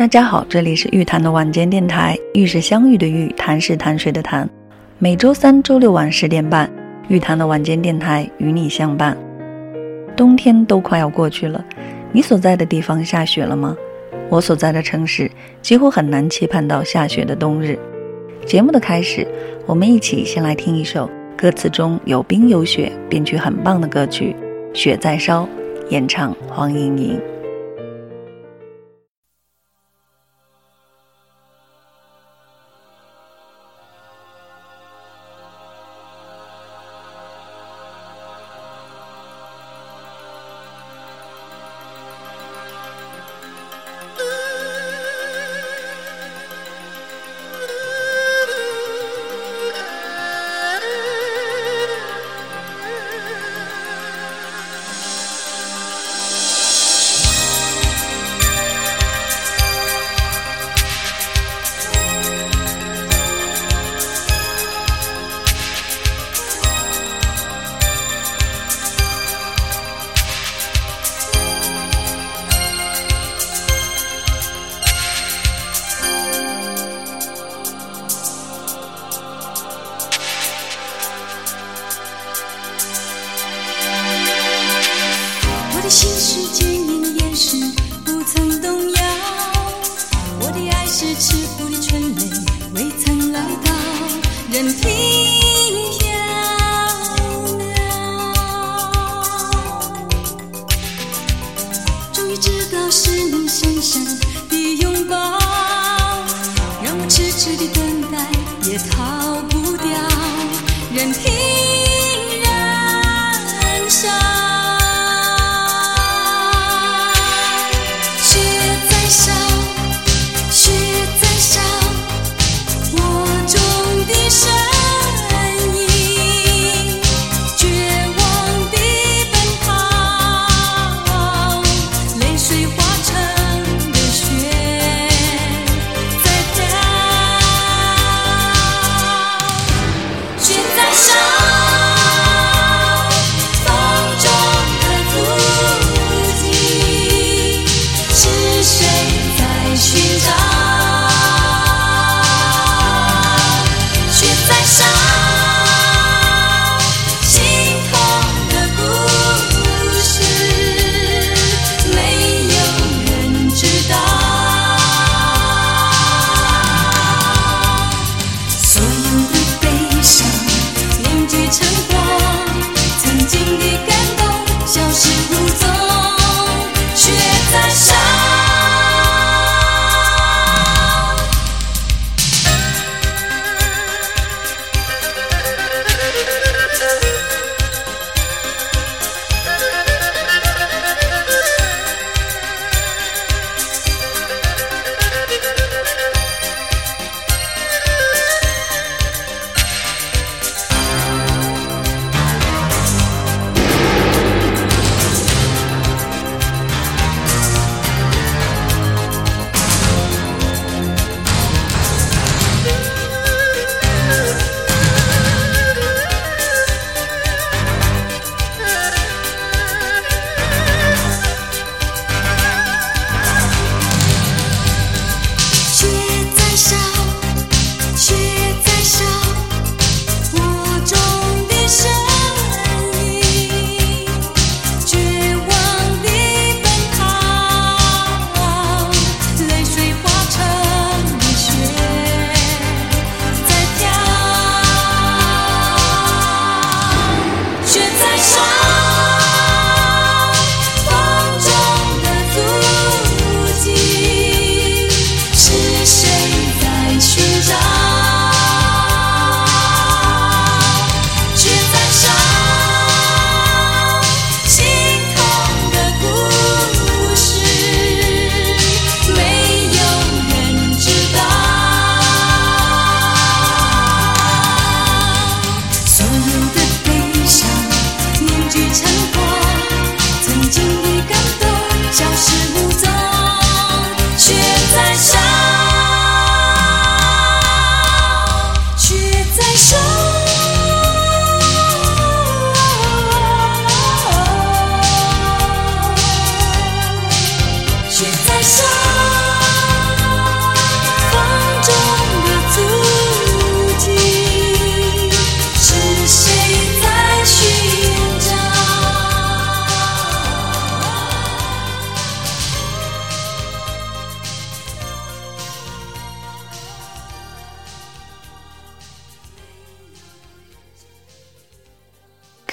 大家好，这里是玉谈的晚间电台，玉是相遇的玉，谈是谈水的谈。每周三、周六晚十点半，玉谈的晚间电台与你相伴。冬天都快要过去了，你所在的地方下雪了吗？我所在的城市几乎很难期盼到下雪的冬日。节目的开始，我们一起先来听一首歌词中有冰有雪，编曲很棒的歌曲《雪在烧》，演唱黄莺莺。感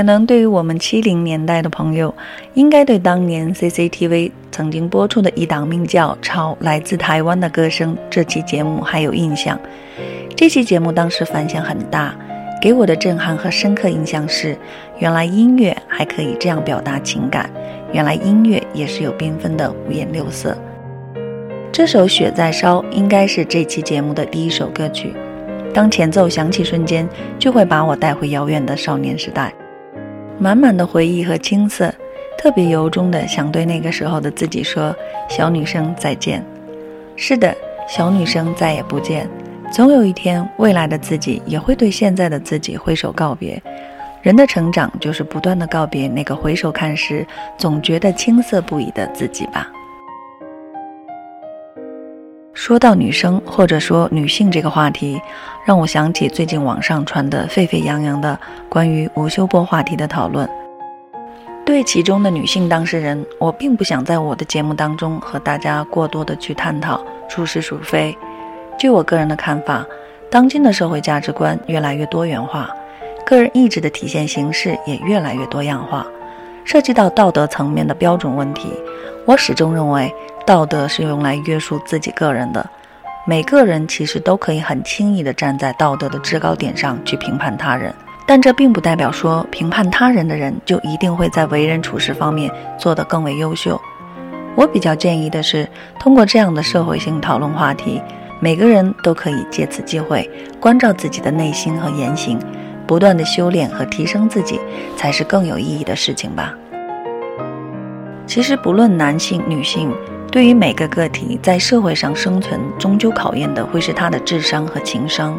可能对于我们七零年代的朋友，应该对当年 CCTV 曾经播出的一档名叫《超来自台湾的歌声》这期节目还有印象。这期节目当时反响很大，给我的震撼和深刻印象是，原来音乐还可以这样表达情感，原来音乐也是有缤纷的五颜六色。这首《雪在烧》应该是这期节目的第一首歌曲，当前奏响起瞬间，就会把我带回遥远的少年时代。满满的回忆和青涩，特别由衷的想对那个时候的自己说：“小女生再见。”是的，小女生再也不见。总有一天，未来的自己也会对现在的自己挥手告别。人的成长就是不断的告别那个回首看时总觉得青涩不已的自己吧。说到女生或者说女性这个话题，让我想起最近网上传的沸沸扬扬的关于吴秀波话题的讨论。对其中的女性当事人，我并不想在我的节目当中和大家过多的去探讨孰是孰非。据我个人的看法，当今的社会价值观越来越多元化，个人意志的体现形式也越来越多样化，涉及到道德层面的标准问题。我始终认为，道德是用来约束自己个人的。每个人其实都可以很轻易地站在道德的制高点上去评判他人，但这并不代表说评判他人的人就一定会在为人处事方面做得更为优秀。我比较建议的是，通过这样的社会性讨论话题，每个人都可以借此机会关照自己的内心和言行，不断的修炼和提升自己，才是更有意义的事情吧。其实，不论男性、女性，对于每个个体在社会上生存，终究考验的会是他的智商和情商。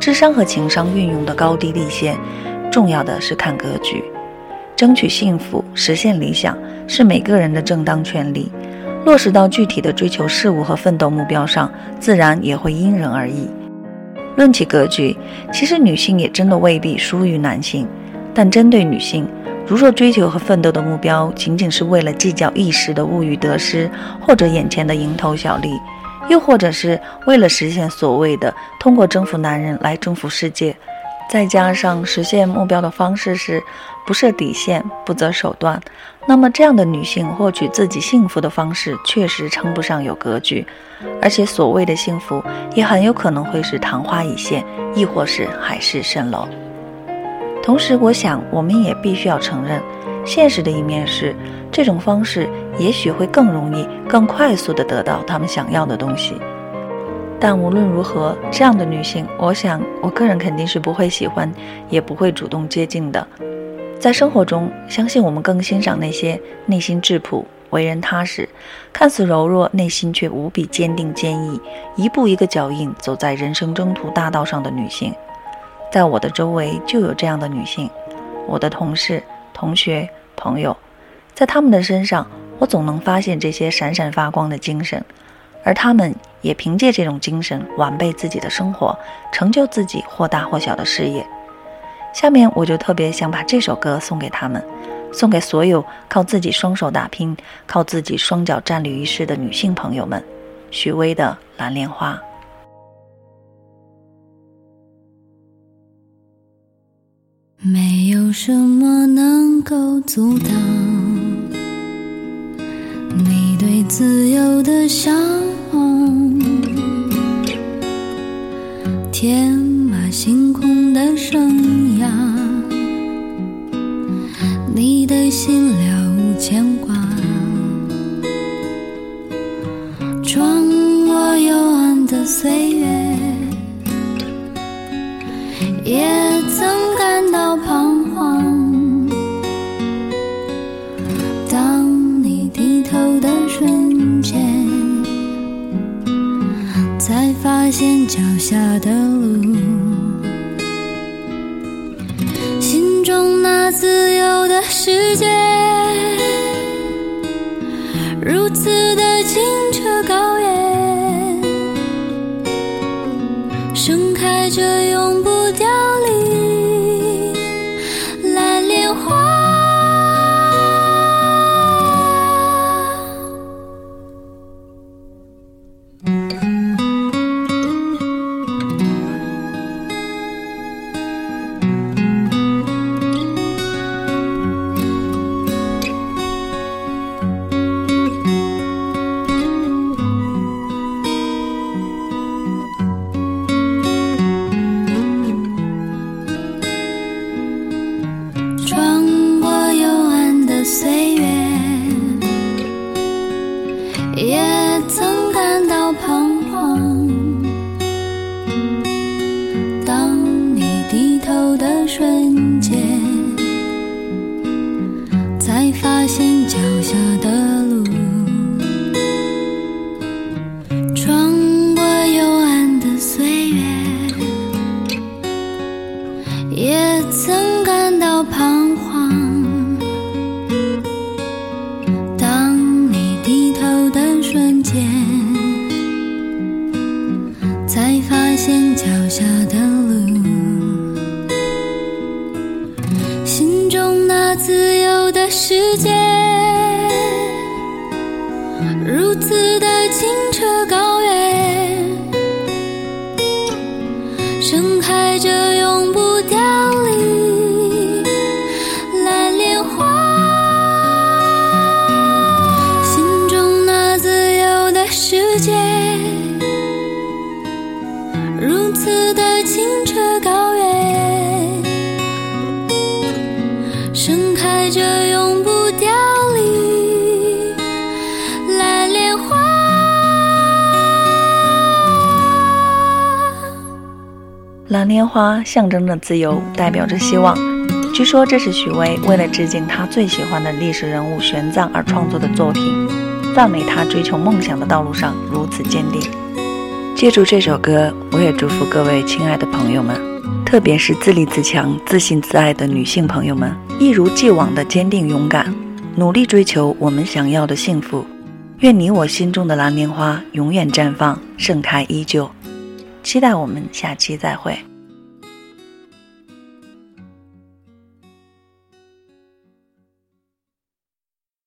智商和情商运用的高低立现，重要的是看格局。争取幸福、实现理想，是每个人的正当权利。落实到具体的追求事物和奋斗目标上，自然也会因人而异。论起格局，其实女性也真的未必输于男性，但针对女性。如若追求和奋斗的目标仅仅是为了计较一时的物欲得失，或者眼前的蝇头小利，又或者是为了实现所谓的通过征服男人来征服世界，再加上实现目标的方式是不设底线、不择手段，那么这样的女性获取自己幸福的方式确实称不上有格局，而且所谓的幸福也很有可能会是昙花一现，亦或是海市蜃楼。同时，我想我们也必须要承认，现实的一面是，这种方式也许会更容易、更快速地得到他们想要的东西。但无论如何，这样的女性，我想我个人肯定是不会喜欢，也不会主动接近的。在生活中，相信我们更欣赏那些内心质朴、为人踏实、看似柔弱，内心却无比坚定坚毅，一步一个脚印走在人生征途大道上的女性。在我的周围就有这样的女性，我的同事、同学、朋友，在他们的身上，我总能发现这些闪闪发光的精神，而他们也凭借这种精神完备自己的生活，成就自己或大或小的事业。下面我就特别想把这首歌送给他们，送给所有靠自己双手打拼、靠自己双脚站立于世的女性朋友们。许巍的《蓝莲花》。没有什么能够阻挡你对自由的向往，天马行空的生涯，你的心脚下的路，也曾感到彷徨当你低头的瞬间才发现脚下的路穿过幽暗的岁月也曾感到彷盛开蓝莲花象征着自由，代表着希望。据说这是许巍为了致敬他最喜欢的历史人物玄奘而创作的作品，赞美他追求梦想的道路上如此坚定。借助这首歌，我也祝福各位亲爱的朋友们，特别是自立自强、自信自爱的女性朋友们，一如既往的坚定勇敢，努力追求我们想要的幸福。愿你我心中的蓝莲花永远绽放，盛开依旧。期待我们下期再会。